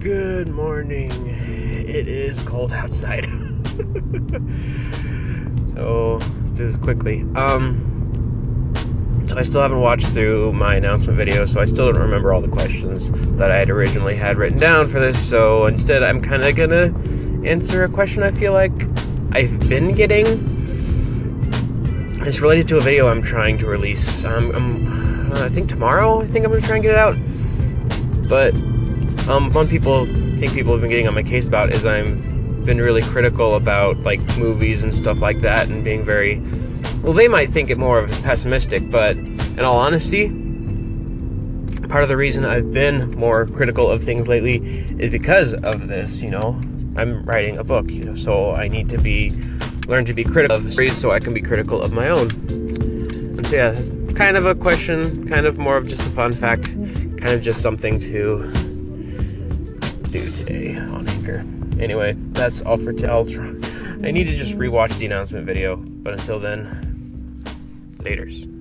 Good morning. It is cold outside. so let's do this quickly. Um so I still haven't watched through my announcement video, so I still don't remember all the questions that I had originally had written down for this. So instead I'm kinda gonna answer a question I feel like I've been getting. It's related to a video I'm trying to release. Um, I'm, uh, I think tomorrow. I think I'm gonna try and get it out. But um, one people think people have been getting on my case about is I've been really critical about like movies and stuff like that, and being very well. They might think it more of pessimistic, but in all honesty, part of the reason I've been more critical of things lately is because of this. You know, I'm writing a book, you know, so I need to be learn to be critical of stories so I can be critical of my own. And so yeah, kind of a question, kind of more of just a fun fact, kind of just something to do today on Anchor. Anyway, that's all for today. I need to just rewatch the announcement video, but until then, laters.